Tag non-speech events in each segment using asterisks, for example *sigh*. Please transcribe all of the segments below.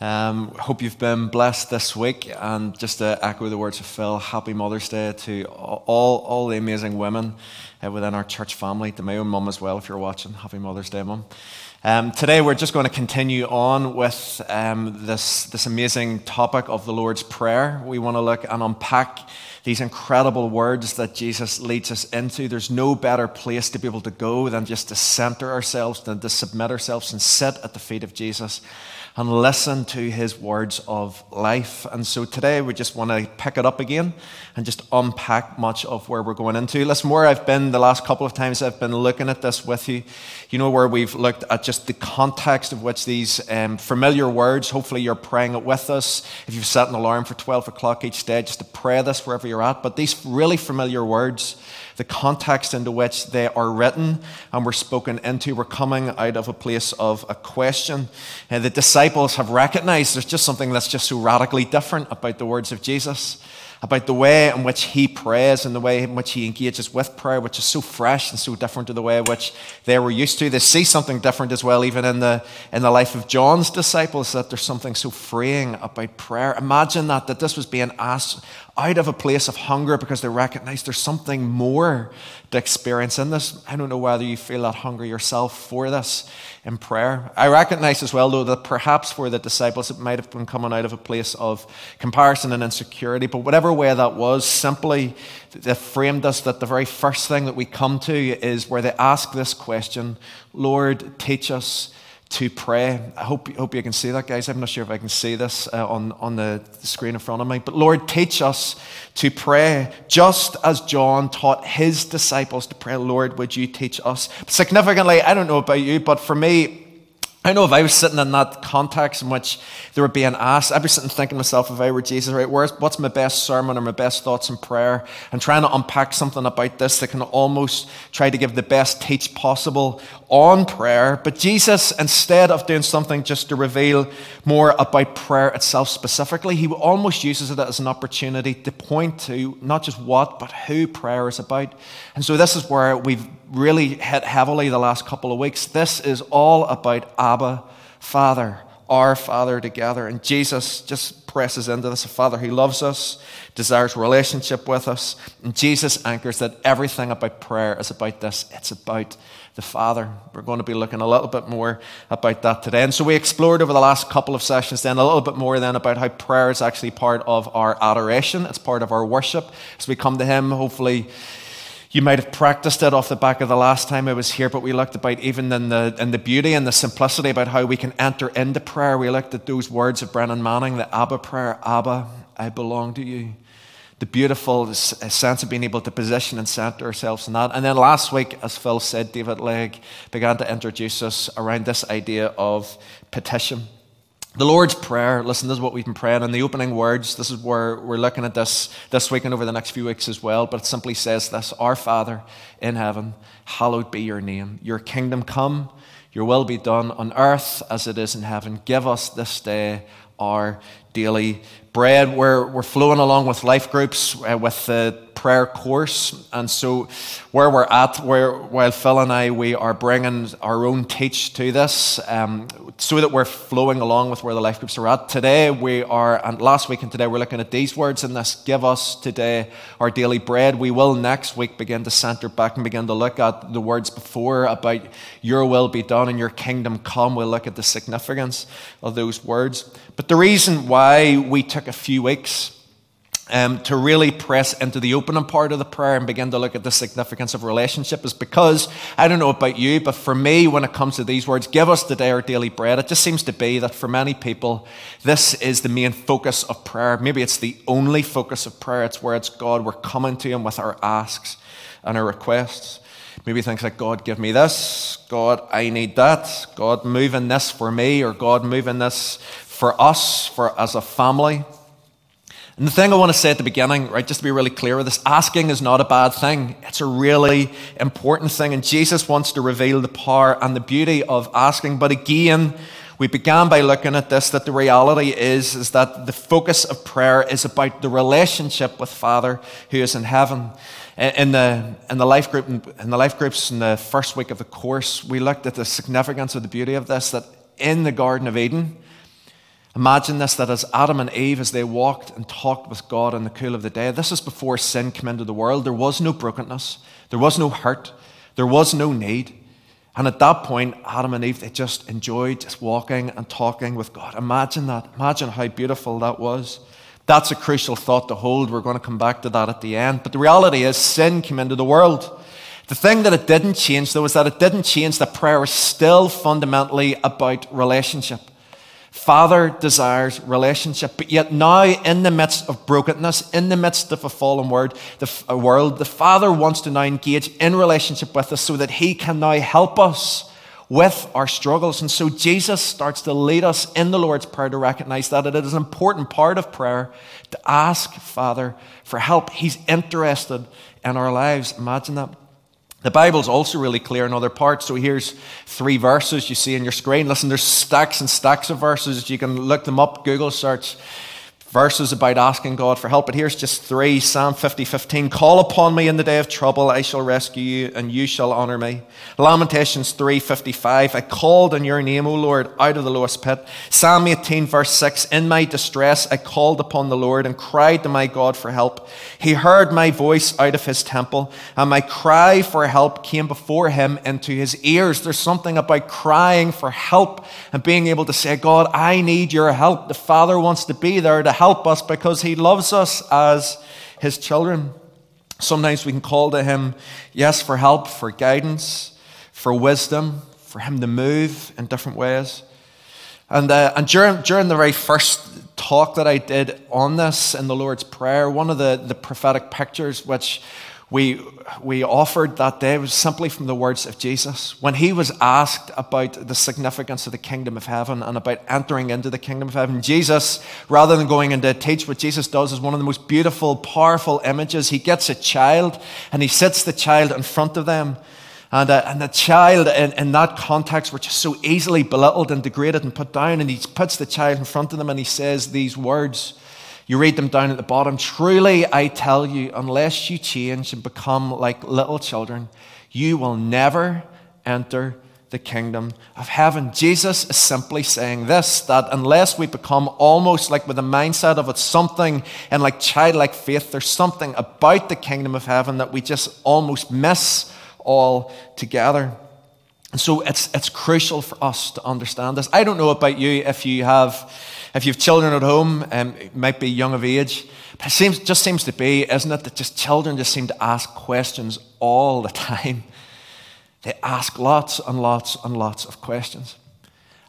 Um, hope you've been blessed this week. And just to echo the words of Phil, happy Mother's Day to all, all the amazing women uh, within our church family, to my own mum as well, if you're watching. Happy Mother's Day, mum. Um, today, we're just going to continue on with um, this, this amazing topic of the Lord's Prayer. We want to look and unpack these incredible words that Jesus leads us into. There's no better place to be able to go than just to center ourselves, than to submit ourselves and sit at the feet of Jesus and listen to his words of life. And so today we just want to pick it up again and just unpack much of where we're going into. Listen, where I've been the last couple of times I've been looking at this with you, you know, where we've looked at just the context of which these um, familiar words, hopefully you're praying it with us. If you've set an alarm for 12 o'clock each day, just to pray this wherever you're at. But these really familiar words, the context into which they are written and were spoken into. We're coming out of a place of a question. And the disciples have recognized there's just something that's just so radically different about the words of Jesus about the way in which he prays and the way in which he engages with prayer, which is so fresh and so different to the way in which they were used to. They see something different as well, even in the, in the life of John's disciples, that there's something so freeing about prayer. Imagine that, that this was being asked out of a place of hunger because they recognize there's something more to experience in this. I don't know whether you feel that hunger yourself for this in prayer. I recognize as well, though, that perhaps for the disciples it might have been coming out of a place of comparison and insecurity, but whatever way that was, simply they framed us that the very first thing that we come to is where they ask this question Lord, teach us to pray. I hope, hope you can see that, guys. I'm not sure if I can see this uh, on, on the screen in front of me. But Lord, teach us to pray just as John taught his disciples to pray. Lord, would you teach us? Significantly, I don't know about you, but for me, I know if I was sitting in that context in which they were being asked, I'd be sitting thinking to myself, if I were Jesus, right, where's, what's my best sermon or my best thoughts in prayer? And trying to unpack something about this that can almost try to give the best teach possible on prayer. But Jesus, instead of doing something just to reveal more about prayer itself specifically, he almost uses it as an opportunity to point to not just what, but who prayer is about. And so this is where we've really hit heavily the last couple of weeks. This is all about Abba, Father, our Father together. And Jesus just presses into this a Father who loves us, desires relationship with us. And Jesus anchors that everything about prayer is about this it's about the Father. We're going to be looking a little bit more about that today. And so we explored over the last couple of sessions then a little bit more then about how prayer is actually part of our adoration, it's part of our worship. As we come to Him, hopefully you might have practiced it off the back of the last time I was here, but we looked about even in the, in the beauty and the simplicity about how we can enter into prayer. We looked at those words of Brennan Manning, the Abba prayer Abba, I belong to you. The beautiful uh, sense of being able to position and center ourselves in that. And then last week, as Phil said, David Legg began to introduce us around this idea of petition. The Lord's Prayer, listen, this is what we've been praying in the opening words. This is where we're looking at this this week and over the next few weeks as well. But it simply says this Our Father in heaven, hallowed be your name. Your kingdom come, your will be done on earth as it is in heaven. Give us this day our daily bread. We're, we're flowing along with life groups, uh, with the prayer course. And so, where we're at, where, while Phil and I, we are bringing our own teach to this um, so that we're flowing along with where the life groups are at. Today, we are, and last week and today, we're looking at these words in this Give us today our daily bread. We will next week begin to center back and begin to look at the words before about your will be done and your kingdom come. We'll look at the significance of those words. But the reason why we took a few weeks um, to really press into the opening part of the prayer and begin to look at the significance of relationship is because I don't know about you, but for me, when it comes to these words, give us today our daily bread, it just seems to be that for many people, this is the main focus of prayer. Maybe it's the only focus of prayer. It's where it's God, we're coming to Him with our asks and our requests. Maybe things like, God, give me this. God, I need that. God, move in this for me, or God, move in this for us, for as a family. And the thing I want to say at the beginning, right, just to be really clear with this, asking is not a bad thing. It's a really important thing. And Jesus wants to reveal the power and the beauty of asking. But again, we began by looking at this that the reality is, is that the focus of prayer is about the relationship with Father who is in heaven. In the, in the life group in the life groups in the first week of the course, we looked at the significance of the beauty of this, that in the Garden of Eden, Imagine this that as Adam and Eve, as they walked and talked with God in the cool of the day, this is before sin came into the world. There was no brokenness, there was no hurt, there was no need. And at that point, Adam and Eve, they just enjoyed just walking and talking with God. Imagine that. Imagine how beautiful that was. That's a crucial thought to hold. We're going to come back to that at the end. But the reality is, sin came into the world. The thing that it didn't change, though, is that it didn't change that prayer is still fundamentally about relationship. Father desires relationship, but yet now, in the midst of brokenness, in the midst of a fallen world, the world, the Father wants to now engage in relationship with us so that He can now help us with our struggles. And so Jesus starts to lead us in the Lord's Prayer to recognize that it is an important part of prayer to ask Father for help. He's interested in our lives. Imagine that. The Bible's also really clear in other parts. So here's three verses you see on your screen. Listen, there's stacks and stacks of verses. You can look them up, Google search verses about asking God for help. But here's just three Psalm 50 15. Call upon me in the day of trouble, I shall rescue you, and you shall honor me. Lamentations 3 55. I called on your name, O Lord, out of the lowest pit. Psalm 18, verse 6. In my distress, I called upon the Lord and cried to my God for help. He heard my voice out of his temple, and my cry for help came before him into his ears. There's something about crying for help and being able to say, God, I need your help. The Father wants to be there to help us because He loves us as His children. Sometimes we can call to Him, yes, for help, for guidance, for wisdom, for Him to move in different ways. And, uh, and during, during the very first talk that I did on this in the Lord's Prayer, one of the, the prophetic pictures which we, we offered that day was simply from the words of Jesus. When he was asked about the significance of the kingdom of heaven and about entering into the kingdom of heaven, Jesus, rather than going into teach, what Jesus does is one of the most beautiful, powerful images. He gets a child and he sits the child in front of them. And, uh, and the child, in, in that context, which is so easily belittled and degraded and put down, and he puts the child in front of them and he says these words. You read them down at the bottom. Truly, I tell you, unless you change and become like little children, you will never enter the kingdom of heaven. Jesus is simply saying this that unless we become almost like with the mindset of it's something and like childlike faith, there's something about the kingdom of heaven that we just almost miss all together. And so it's, it's crucial for us to understand this. I don't know about you if you have if you have children at home, um, it might be young of age, but it seems, just seems to be, isn't it, that just children just seem to ask questions all the time. *laughs* They ask lots and lots and lots of questions.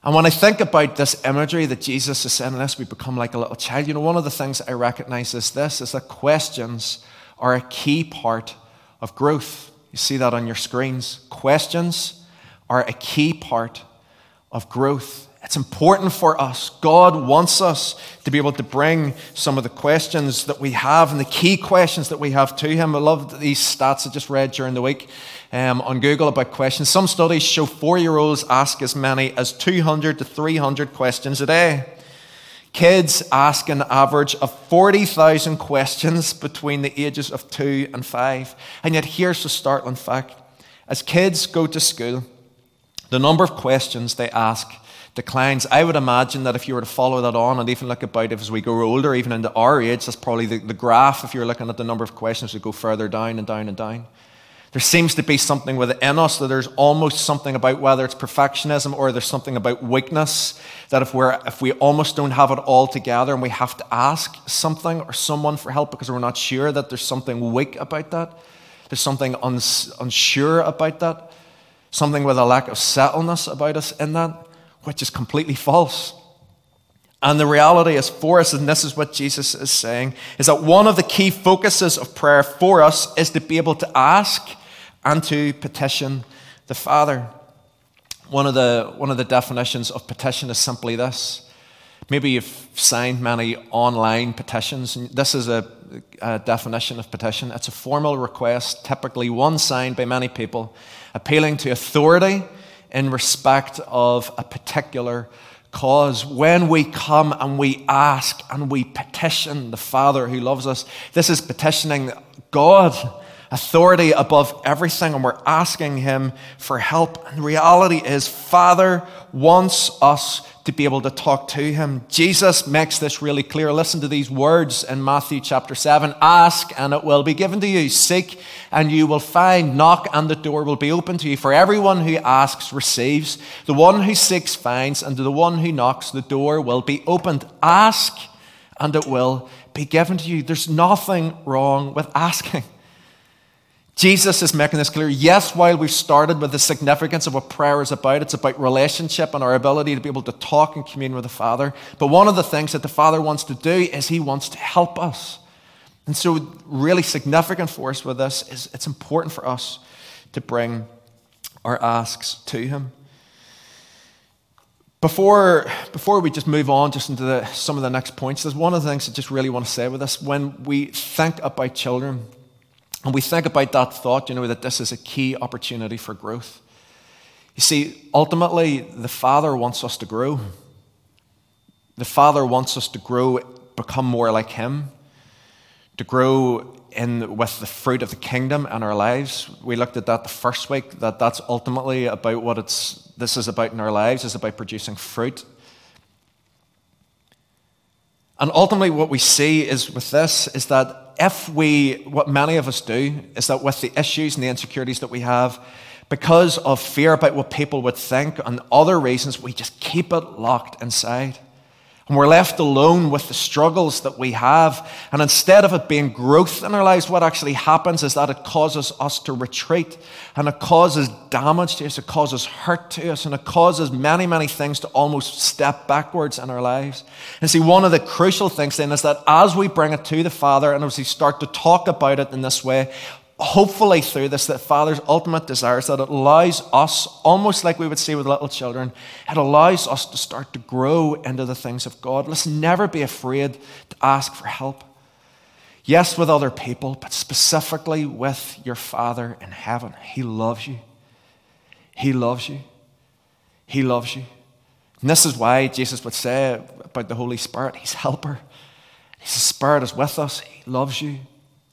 And when I think about this imagery that Jesus is saying, unless we become like a little child, you know, one of the things I recognize is this, is that questions are a key part of growth. You see that on your screens. Questions are a key part of growth. It's important for us. God wants us to be able to bring some of the questions that we have and the key questions that we have to Him. I love these stats I just read during the week um, on Google about questions. Some studies show four year olds ask as many as 200 to 300 questions a day. Kids ask an average of 40,000 questions between the ages of two and five. And yet, here's the startling fact as kids go to school, the number of questions they ask declines. I would imagine that if you were to follow that on and even look about it as we grow older, even into our age, that's probably the, the graph, if you're looking at the number of questions, would go further down and down and down. There seems to be something within us that there's almost something about whether it's perfectionism or there's something about weakness that if we're if we almost don't have it all together and we have to ask something or someone for help because we're not sure that there's something weak about that, there's something uns, unsure about that, something with a lack of settleness about us in that which is completely false. And the reality is for us, and this is what Jesus is saying, is that one of the key focuses of prayer for us is to be able to ask and to petition the Father. One of the, one of the definitions of petition is simply this Maybe you've signed many online petitions. This is a, a, definition of petition. It's a formal request, typically one signed by many people, appealing to authority in respect of a particular cause. When we come and we ask and we petition the Father who loves us, this is petitioning God authority above everything, and we're asking Him for help. And the reality is, Father wants us to be able to talk to Him. Jesus makes this really clear. Listen to these words in Matthew chapter 7 Ask, and it will be given to you. Seek, and you will find. Knock, and the door will be open to you. For everyone who asks receives. The one who seeks finds, and to the one who knocks, the door will be opened. Ask, and it will be given to you. There's nothing wrong with asking. Jesus is making this clear. Yes, while we've started with the significance of what prayer is about, it's about relationship and our ability to be able to talk and commune with the Father. But one of the things that the Father wants to do is He wants to help us. And so, really significant for us with this is it's important for us to bring our asks to Him. Before, before we just move on just into the, some of the next points, there's one of the things I just really want to say with this. When we think about children, and we think about that thought, you know, that this is a key opportunity for growth. You see, ultimately, the Father wants us to grow. The Father wants us to grow, become more like Him, to grow in with the fruit of the kingdom in our lives. We looked at that the first week, that that's ultimately about what it's, this is about in our lives, is about producing fruit. And ultimately, what we see is with this is that if we, what many of us do, is that with the issues and the insecurities that we have, because of fear about what people would think and other reasons, we just keep it locked inside. And we're left alone with the struggles that we have. And instead of it being growth in our lives, what actually happens is that it causes us to retreat and it causes damage to us, it causes hurt to us, and it causes many, many things to almost step backwards in our lives. And see, one of the crucial things then is that as we bring it to the Father and as we start to talk about it in this way, hopefully through this that father's ultimate desire is that it allows us almost like we would see with little children it allows us to start to grow into the things of god. Let's never be afraid to ask for help. Yes with other people but specifically with your father in heaven. He loves you. He loves you. He loves you. And this is why jesus would say about the holy spirit he's helper. His spirit is with us. He loves you.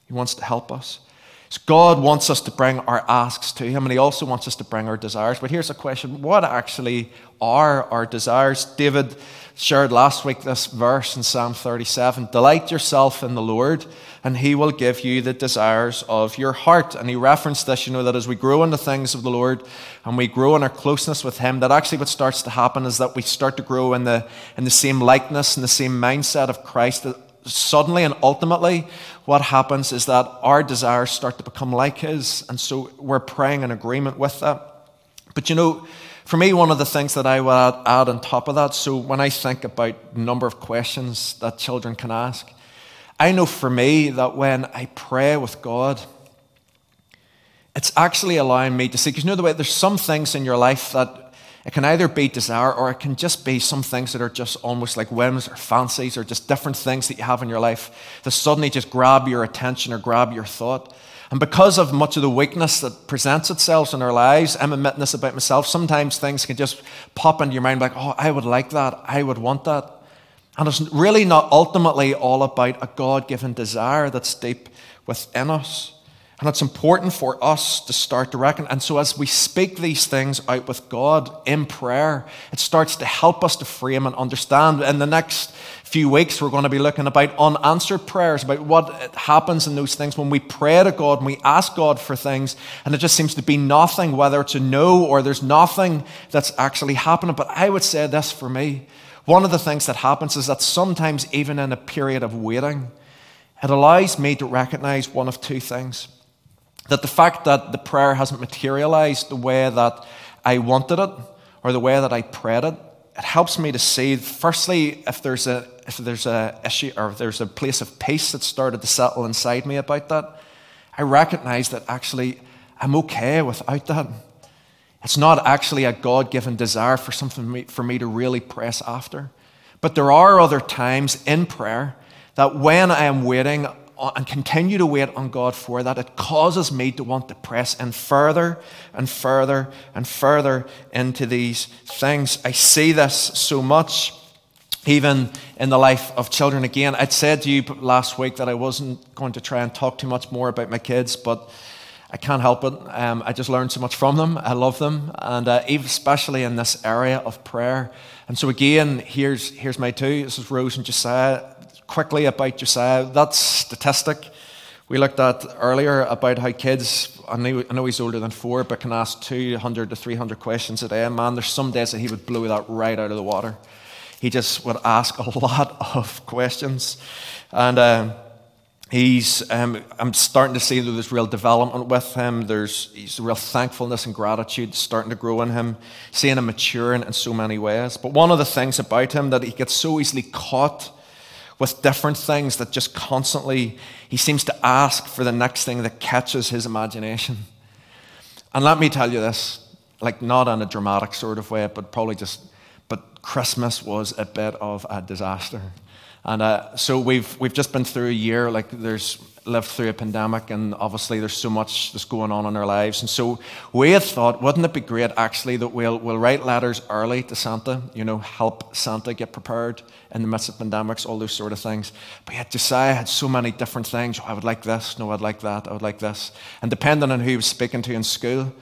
He wants to help us so God wants us to bring our asks to Him, and He also wants us to bring our desires. But here's a question what actually are our desires? David shared last week this verse in Psalm 37 Delight yourself in the Lord, and He will give you the desires of your heart. And He referenced this, you know, that as we grow in the things of the Lord and we grow in our closeness with Him, that actually what starts to happen is that we start to grow in the, in the same likeness and the same mindset of Christ suddenly and ultimately, what happens is that our desires start to become like His. And so we're praying in agreement with that. But you know, for me, one of the things that I would add, on top of that, so when I think about the number of questions that children can ask, I know for me that when I pray with God, it's actually allowing me to see, because you know the way there's some things in your life that it can either be desire or it can just be some things that are just almost like whims or fancies or just different things that you have in your life that suddenly just grab your attention or grab your thought. And because of much of the weakness that presents itself in our lives, I'm admitting this about myself, sometimes things can just pop into your mind like, oh, I would like that, I would want that. And it's really not ultimately all about a God given desire that's deep within us. And it's important for us to start to reckon. And so, as we speak these things out with God in prayer, it starts to help us to frame and understand. In the next few weeks, we're going to be looking about unanswered prayers, about what happens in those things when we pray to God and we ask God for things, and it just seems to be nothing, whether it's a no or there's nothing that's actually happening. But I would say this for me one of the things that happens is that sometimes, even in a period of waiting, it allows me to recognize one of two things that the fact that the prayer hasn't materialized the way that I wanted it or the way that I prayed it, it helps me to see, firstly, if there's a if there's a issue or if there's a place of peace that started to settle inside me about that, I recognize that actually I'm okay without that. It's not actually a God given desire for something for me to really press after. But there are other times in prayer that when I am waiting and continue to wait on God for that, it causes me to want to press in further and further and further into these things. I see this so much, even in the life of children. Again, I'd said to you last week that I wasn't going to try and talk too much more about my kids, but I can't help it. Um, I just learned so much from them. I love them, and uh, especially in this area of prayer. And so again, here's here's my two. This is Rose and Josiah quickly about Josiah. That statistic we looked at earlier about how kids, I know, he's older than four, but can ask 200 to 300 questions a day. Man, there's some days that he would blow that right out of the water. He just would ask a *laughs* lot of questions. And uh, he's, um, I'm starting to see that there's real development with him. There's he's real thankfulness and gratitude starting to grow in him, seeing him maturing in so many ways. But one of the things about him that he gets so easily caught with different things that just constantly he seems to ask for the next thing that catches his imagination. And let me tell you this, like not in a dramatic sort of way, but probably just, but Christmas was a bit of a disaster. And uh, so we've, we've just been through a year, like there's lived through a pandemic, and obviously there's so much that's going on in our lives. And so we had thought, wouldn't it be great actually that we'll, we'll write letters early to Santa, you know, help Santa get prepared in the midst of pandemics, all those sort of things. But yet Josiah had so many different things. Oh, I would like this, no, I'd like that, I would like this. And depending on who he was speaking to in school,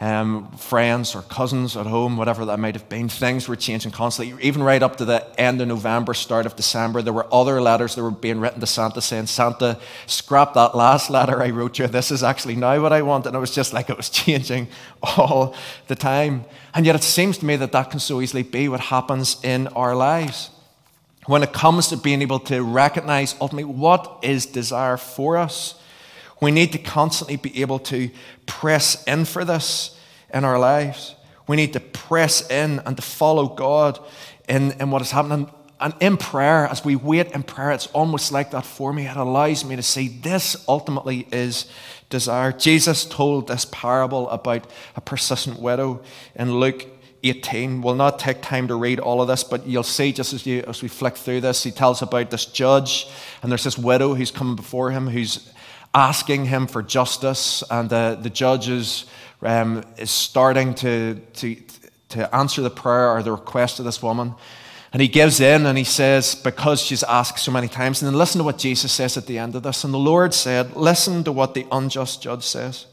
um, friends or cousins at home, whatever that might have been. Things were changing constantly. Even right up to the end of November, start of December, there were other letters that were being written to Santa saying, Santa, scrap that last letter I wrote you. This is actually now what I want. And it was just like it was *laughs* changing all the time. And yet it seems to me that that can so easily be what happens in our lives. When it comes to being able to recognize ultimately what is desire for us, we need to constantly be able to press in for this in our lives. We need to press in and to follow God in, in what is happening. And in prayer, as we wait in prayer, it's almost like that for me. It allows me to see this ultimately is desire. Jesus told this parable about a persistent widow in Luke 18. We'll not take time to read all of this, but you'll see just as, you, as we flick through this, he tells about this judge, and there's this widow who's coming before him who's asking him for justice, and the, the judge is, um, is starting to, to, to answer the prayer or the request of this woman. And he gives in and he says, because she's asked so many times. And then listen to what Jesus says at the end of this. And the Lord said, Listen to what the unjust judge says.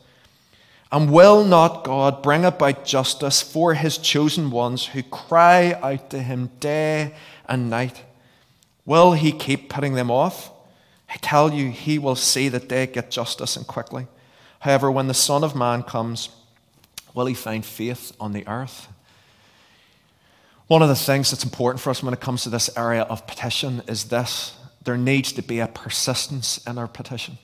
And will not God bring about justice for his chosen ones who cry out to him day and night? Will he keep putting them off? I tell you, he will see that they get justice and quickly. However, when the Son of Man comes, will he find faith on the earth? One of the things that's important for us when it comes to this area of petition is this there needs to be a persistence in our petition.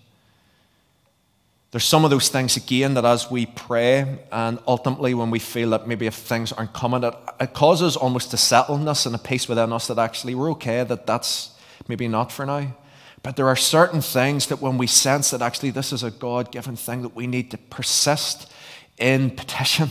There's some of those things again that as we pray, and ultimately when we feel that maybe if things aren't coming, it, it causes almost a settledness and a peace within us that actually we're okay, that that's maybe not for now. But there are certain things that when we sense that actually this is a God given thing, that we need to persist in petition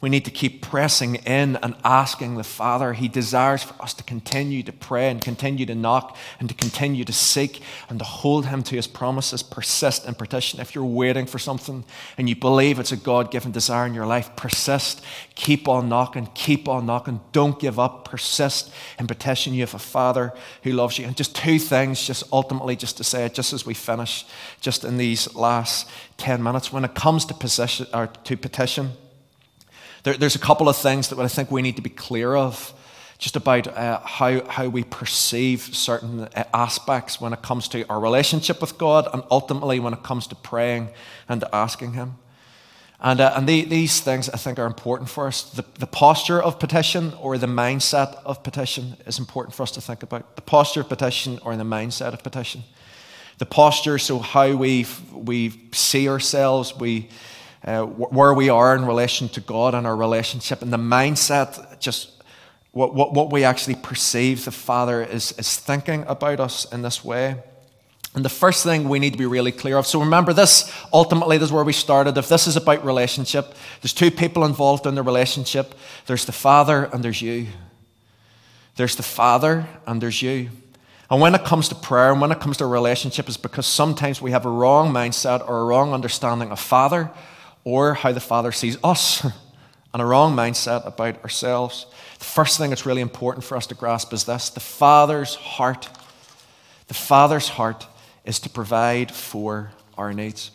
we need to keep pressing in and asking the Father. He desires for us to continue to pray and continue to knock and to continue to seek and to hold Him to His promises. Persist in petition. If you're waiting for something and you believe it's a God given desire in your life, persist. Keep on knocking. Keep on knocking. Don't give up. Persist in petition. You have a Father who loves you. And just two things, just ultimately, just to say it, just as we finish, just in these last 10 minutes. When it comes to, position, or to petition, there, there's a couple of things that I think we need to be clear of just about uh, how, how we perceive certain uh, aspects when it comes to our relationship with God and ultimately when it comes to praying and to asking Him. And, uh, and the, these things I think are important for us. The, the posture of petition or the mindset of petition is important for us to think about. The posture of petition or the mindset of petition. The posture, so how we, we see ourselves, we, uh, where we are in relation to God and our relationship, and the mindset, just what, what, what we actually perceive the Father is, is thinking about us in this way. And the first thing we need to be really clear of so remember, this ultimately this is where we started. If this is about relationship, there's two people involved in the relationship there's the Father and there's you. There's the Father and there's you. And when it comes to prayer and when it comes to relationship, it's because sometimes we have a wrong mindset or a wrong understanding of Father or how the Father sees us *laughs* and a wrong mindset about ourselves. The first thing that's really important for us to grasp is this the Father's heart. The Father's heart is to provide for our needs.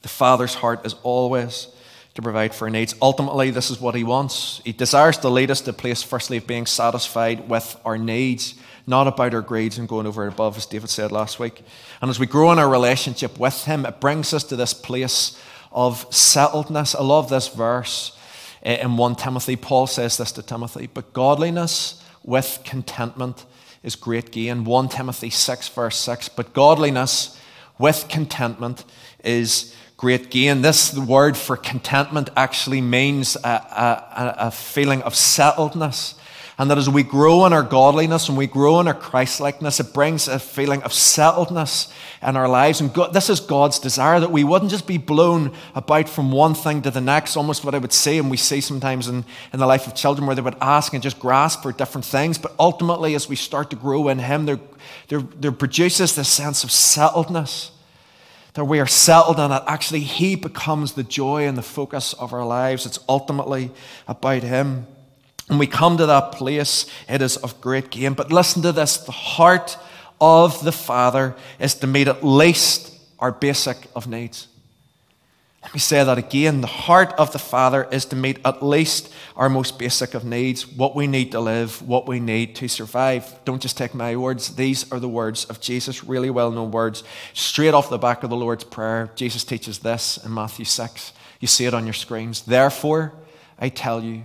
The Father's heart is always to provide for our needs. Ultimately, this is what He wants. He desires to lead us to a place, firstly, of being satisfied with our needs not about our grades and going over and above, as David said last week. And as we grow in our relationship with Him, it brings us to this place of settledness. I love this verse eh, in 1 Timothy. Paul says this to Timothy, but godliness with contentment is great gain. 1 Timothy 6, verse 6. But godliness with contentment is great gain. This word for contentment actually means a, a, a feeling of settledness and that as we grow in our godliness and we grow in our Christlikeness, it brings a feeling of settledness in our lives. And God, this is God's desire that we wouldn't just be blown about from one thing to the next, almost what I would say, and we see sometimes in, in the life of children where they would ask and just grasp for different things. But ultimately, as we start to grow in Him, there, there, there produces this sense of settledness that we are settled and that actually He becomes the joy and the focus of our lives. It's ultimately about Him. When we come to that place, it is of great gain. But listen to this the heart of the Father is to meet at least our basic of needs. Let me say that again. The heart of the Father is to meet at least our most basic of needs, what we need to live, what we need to survive. Don't just take my words. These are the words of Jesus, really well known words. Straight off the back of the Lord's Prayer, Jesus teaches this in Matthew 6. You see it on your screens. Therefore, I tell you,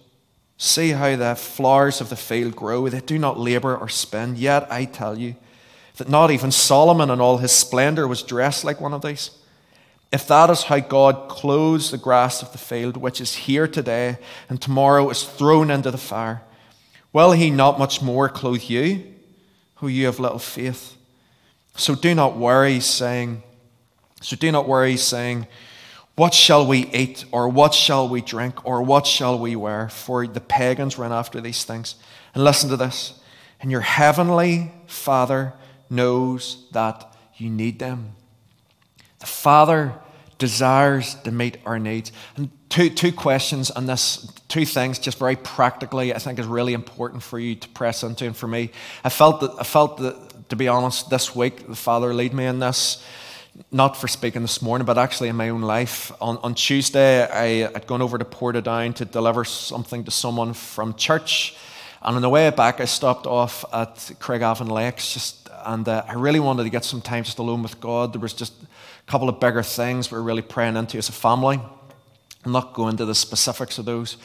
See how the flowers of the field grow. They do not labor or spin. Yet I tell you that not even Solomon in all his splendor was dressed like one of these. If that is how God clothes the grass of the field, which is here today and tomorrow is thrown into the fire, will he not much more clothe you, who you have little faith? So do not worry, saying, so do not worry, saying, what shall we eat, or what shall we drink, or what shall we wear? For the pagans run after these things. And listen to this. And your heavenly Father knows that you need them. The Father desires to meet our needs. And two, two questions on this, two things, just very practically, I think is really important for you to press into. And for me, I felt that, I felt that, to be honest, this week, the Father lead me in this not for speaking this morning, but actually in my own life. On, on Tuesday, I had gone over to Portadown to deliver something to someone from church. And on the way back, I stopped off at Craigavon Lakes, just, and uh, I really wanted to get some time just alone with God. There was just a couple of bigger things we were really praying into as a family. I'm not going into the specifics of those.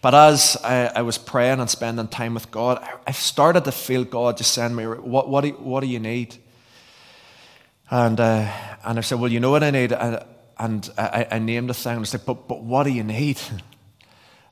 But as I, I was praying and spending time with God, I, I, started to feel God just send me, what, what, do, what do you need? And, uh, and I said, Well, you know what I need? And, I, I, named the thing. And I said, but, but what do you need? *laughs*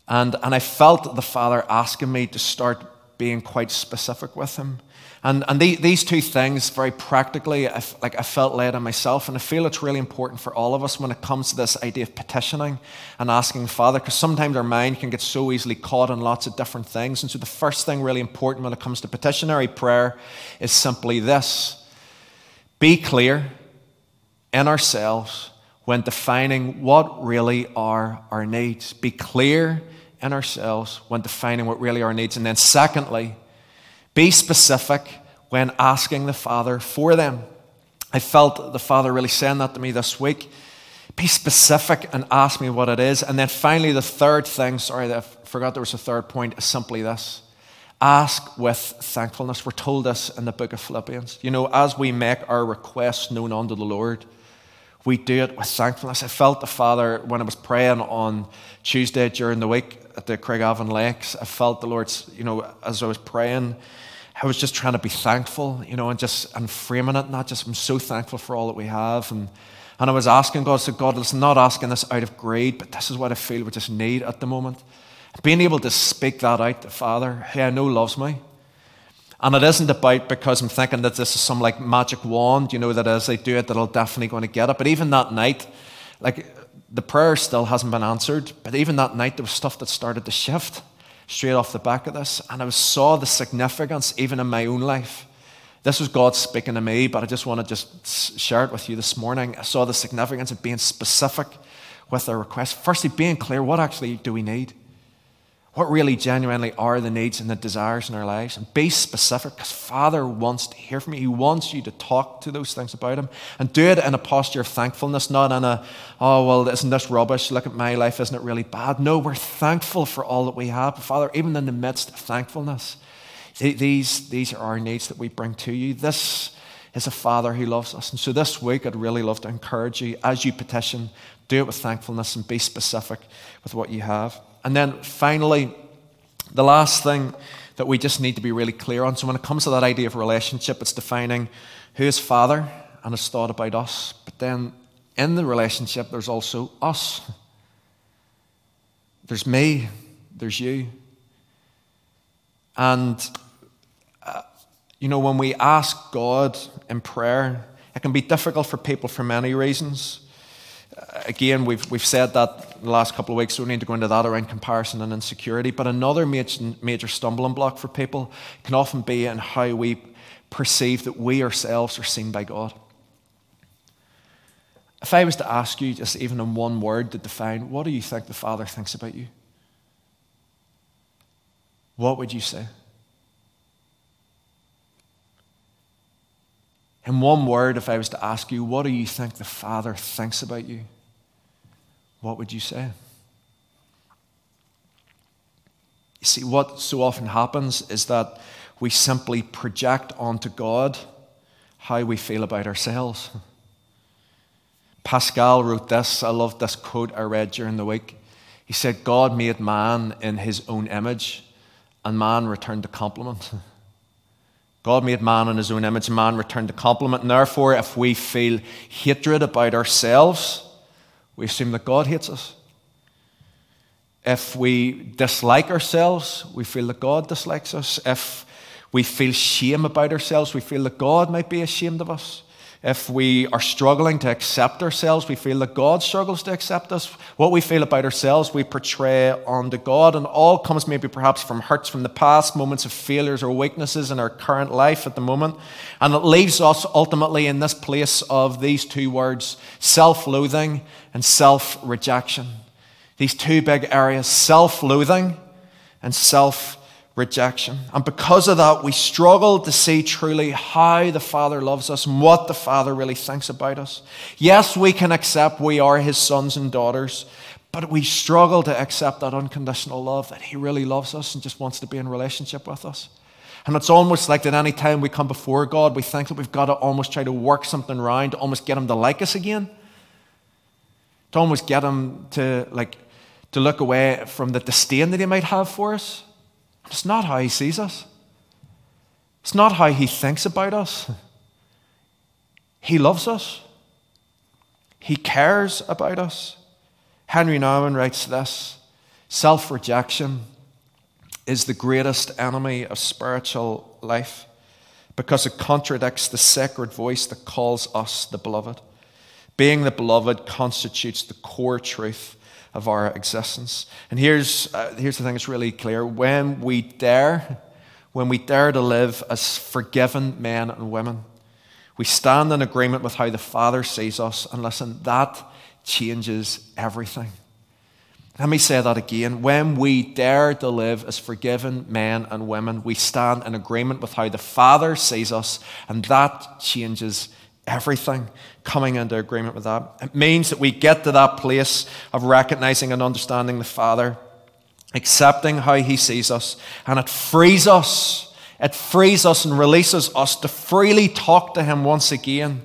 And, and I felt the Father asking me to start being quite specific with Him. And, and the, these two things, very practically, I, like I felt led on myself, and I feel it's really important for all of us when it comes to this idea of petitioning and asking Father, because sometimes our mind can get so easily caught in lots of different things. And so the first thing really important when it comes to petitionary prayer is simply this be clear in ourselves when defining what really are our needs. Be clear in ourselves when defining what really are our needs. And then, secondly, be specific when asking the Father for them. I felt the Father really saying that to me this week. Be specific and ask me what it is. And then finally, the third thing, sorry, I forgot there was a third point, is simply this Ask with thankfulness. We're told this in the book of Philippians. You know, as we make our requests known unto the Lord, we do it with thankfulness. I felt the Father when I was praying on Tuesday during the week at the Craigavon Lakes. I felt the Lord's, you know, as I was praying, I was just trying to be thankful, you know, and just and framing it, not just I'm so thankful for all that we have. And and I was asking God, said, God, listen, not asking this out of greed, but this is what I feel we just need at the moment. Being able to speak that out to Father, who I know loves me. And it isn't about because I'm thinking that this is some like magic wand, you know, that as I do it, that I'll definitely going to get it. But even that night, like the prayer still hasn't been answered. But even that night, there was stuff that started to shift straight off the back of this. And I saw the significance even in my own life. This was God speaking to me, but I just want to just share it with you this morning. I saw the significance of being specific with our request. Firstly, being clear what actually do we need? What really genuinely are the needs and the desires in our lives and be specific because Father wants to hear from you. He wants you to talk to those things about Him and do it in a posture of thankfulness, not in a, oh, well, isn't this rubbish? Look at my life, isn't it really bad? No, we're thankful for all that we have. But Father, even in the midst of thankfulness, these, these are our needs that we bring to you. This is a Father who loves us. And so this week, I'd really love to encourage you as you petition, do it with thankfulness and be specific with what you have. And then finally, the last thing that we just need to be really clear on. So when it comes to that idea of relationship, it's defining who is Father and has thought about us. But then in the relationship, there's also us. There's me, there's you. And, uh, you know, when we ask God in prayer, it can be difficult for people for many reasons again, we've, we've said that the last couple of weeks, so we need to go into that around comparison and insecurity. But another major, major stumbling block for people can often be in how we perceive that we ourselves are seen by God. If I was to ask you, just even in one word, to define what do you think the Father thinks about you? What would you say? In one word, if I was to ask you, what do you think the Father thinks about you? What would you say? You see, what so often happens is that we simply project onto God how we feel about ourselves. *laughs* Pascal wrote this. I love this quote I read during the week. He said, God made man in his own image, and man returned the compliment. *laughs* God made man in his own image, man returned the compliment. And therefore, if we feel hatred about ourselves, we assume that God hates us. If we dislike ourselves, we feel that God dislikes us. If we feel shame about ourselves, we feel that God might be ashamed of us. If we are struggling to accept ourselves, we feel that God struggles to accept us. What we feel about ourselves, we portray onto God. And all comes maybe perhaps from hurts from the past, moments of failures or weaknesses in our current life at the moment. And it leaves us ultimately in this place of these two words self loathing and self rejection. These two big areas self loathing and self rejection. And because of that, we struggle to see truly how the Father loves us and what the Father really thinks about us. Yes, we can accept we are His sons and daughters, but we struggle to accept that unconditional love that He really loves us and just wants to be in relationship with us. And it's almost like that any time we come before God, we think that we've got to almost try to work something around to almost get Him to like us again. To almost get Him to like to look away from the disdain that He might have for us. It's not how he sees us, it's not how he thinks about us. He loves us, he cares about us. Henry Nouwen writes this self rejection is the greatest enemy of spiritual life because it contradicts the sacred voice that calls us the beloved. Being the beloved constitutes the core truth of our existence. And here's, uh, here's the thing that's really clear when we dare, when we dare to live as forgiven men and women, we stand in agreement with how the Father sees us. And listen, that changes everything. Let me say that again. When we dare to live as forgiven men and women, we stand in agreement with how the Father sees us, and that changes everything coming into agreement with that. It means that we get to that place of recognizing and understanding the Father, accepting how He sees us, and it frees us. It frees us and releases us to freely talk to Him once again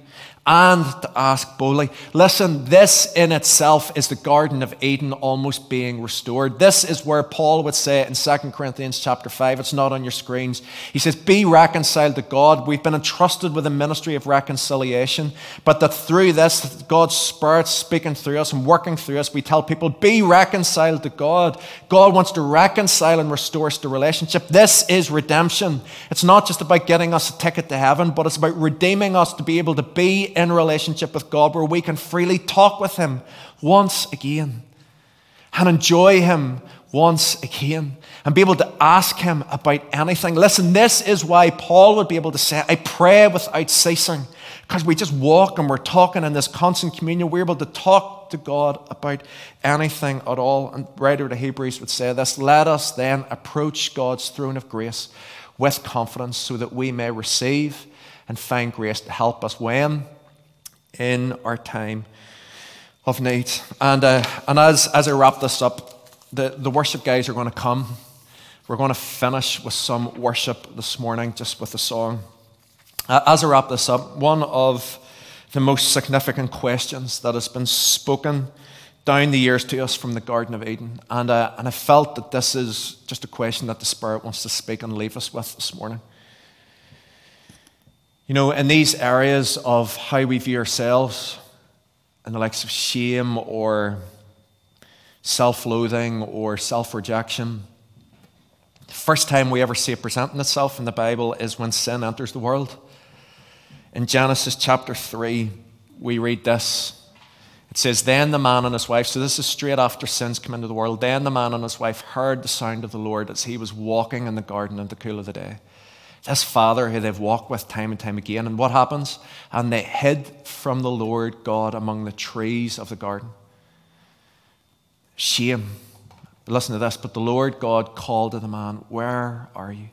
and to ask boldly. Listen, this in itself is the Garden of Eden almost being restored. This is where Paul would say in 2 Corinthians chapter 5, it's not on your screens. He says, Be reconciled to God. We've been entrusted with a ministry of reconciliation, but that through this, God's Spirit speaking through us and working through us, we tell people, Be reconciled to God. God wants to reconcile and restore us to relationship. This is redemption. It's not just about getting us a ticket to heaven, but it's about redeeming us to be able to be in relationship with God where we can freely talk with Him once again and enjoy Him once again and be able to ask Him about anything. Listen, this is why Paul would be able to say, I pray without ceasing. Because we just walk and we're talking in this constant communion, we're able to talk to God about anything at all. And writer to Hebrews would say this let us then approach God's throne of grace with confidence so that we may receive and find grace to help us when in our time of need. And, uh, and as, as I wrap this up, the, the worship guys are going to come. We're going to finish with some worship this morning, just with a song. Uh, as I wrap this up, one of the most significant questions that has been spoken down the years to us from the Garden of Eden. And, uh, and I felt that this is just a question that the Spirit wants to speak and leave us with this morning. You know, in these areas of how we view ourselves, in the likes of shame or self loathing or self rejection, the first time we ever see it presenting itself in the Bible is when sin enters the world. In Genesis chapter 3, we read this. It says, Then the man and his wife, so this is straight after sins come into the world, then the man and his wife heard the sound of the Lord as he was walking in the garden in the cool of the day this father who they've walked with time and time again. And what happens? And they hid from the Lord God among the trees of the garden. Shame. Listen to this. But the Lord God called to the man, Where are you?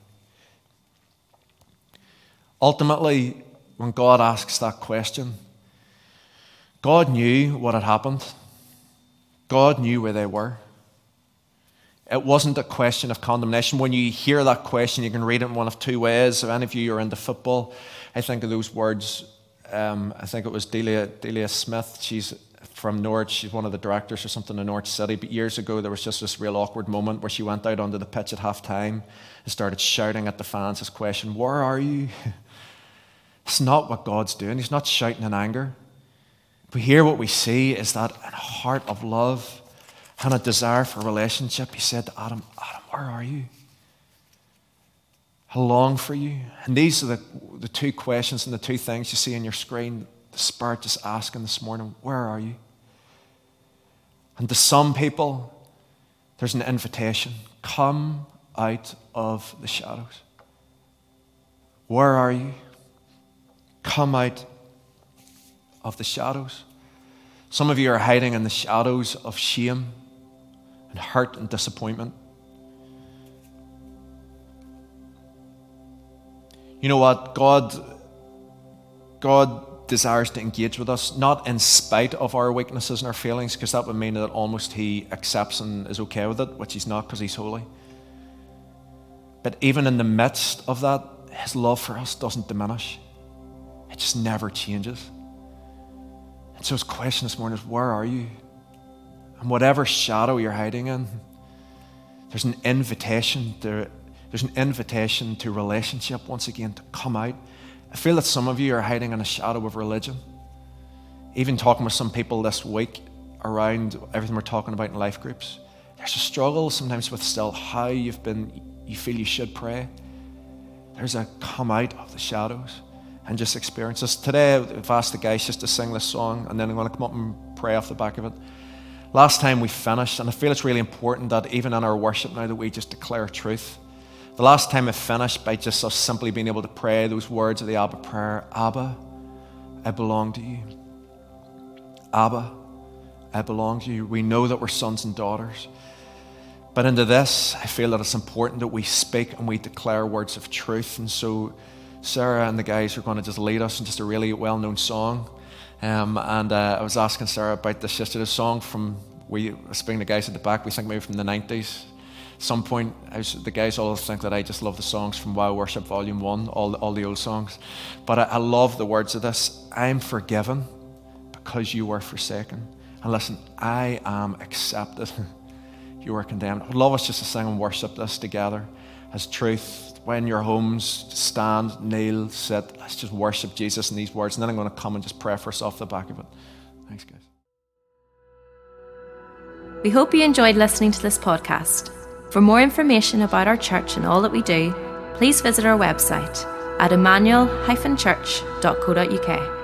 Ultimately, when God asks that question, God knew what had happened. God knew where they were. It wasn't a question of condemnation. When you hear that question, you can read it in one of two ways. If any of you are into football, I think of those words. Um, I think it was Delia, Delia Smith. She's from Norwich. She's one of the directors or something in Norwich City. But years ago, there was just this real awkward moment where she went out onto the pitch at half time and started shouting at the fans this question Where are you? *laughs* It's not what God's doing. He's not shouting in anger. But here, what we see is that a heart of love and a desire for relationship, he said to Adam, Adam, where are you? I long for you. And these are the, the two questions and the two things you see on your screen. The Spirit just asking this morning, where are you? And to some people, there's an invitation come out of the shadows. Where are you? Come out of the shadows. Some of you are hiding in the shadows of shame and hurt and disappointment. You know what? God, God desires to engage with us, not in spite of our weaknesses and our failings, because that would mean that almost He accepts and is okay with it, which He's not because He's holy. But even in the midst of that, His love for us doesn't diminish, it just never changes. And so His question this morning is where are you? And whatever shadow you're hiding in, there's an invitation to, there's an invitation to relationship once again to come out. I feel that some of you are hiding in a shadow of religion. Even talking with some people this week around everything we're talking about in life groups, there's a struggle sometimes with still how you've been, you feel you should pray. There's a come out of the shadows and just experience this. Today, I've asked the guys just to sing this song, and then I'm going to come up and pray off the back of it. Last time we finished, and I feel it's really important that even in our worship now that we just declare truth. The last time I finished by just us simply being able to pray those words of the Abba prayer Abba, I belong to you. Abba, I belong to you. We know that we're sons and daughters. But into this, I feel that it's important that we speak and we declare words of truth. And so, Sarah and the guys are going to just lead us in just a really well known song. Um, and uh, I was asking Sarah about this yesterday. A song from, we speaking the guys at the back, we think maybe from the 90s. some point, was, the guys all think that I just love the songs from Wow Worship Volume 1, all, all the old songs. But I, I love the words of this I'm forgiven because you were forsaken. And listen, I am accepted. *laughs* you are condemned. I'd love us just to sing and worship this together as truth. When your homes, stand, kneel, sit. Let's just worship Jesus in these words. And then I'm going to come and just pray for us off the back of it. Thanks, guys. We hope you enjoyed listening to this podcast. For more information about our church and all that we do, please visit our website at emmanuel-church.co.uk.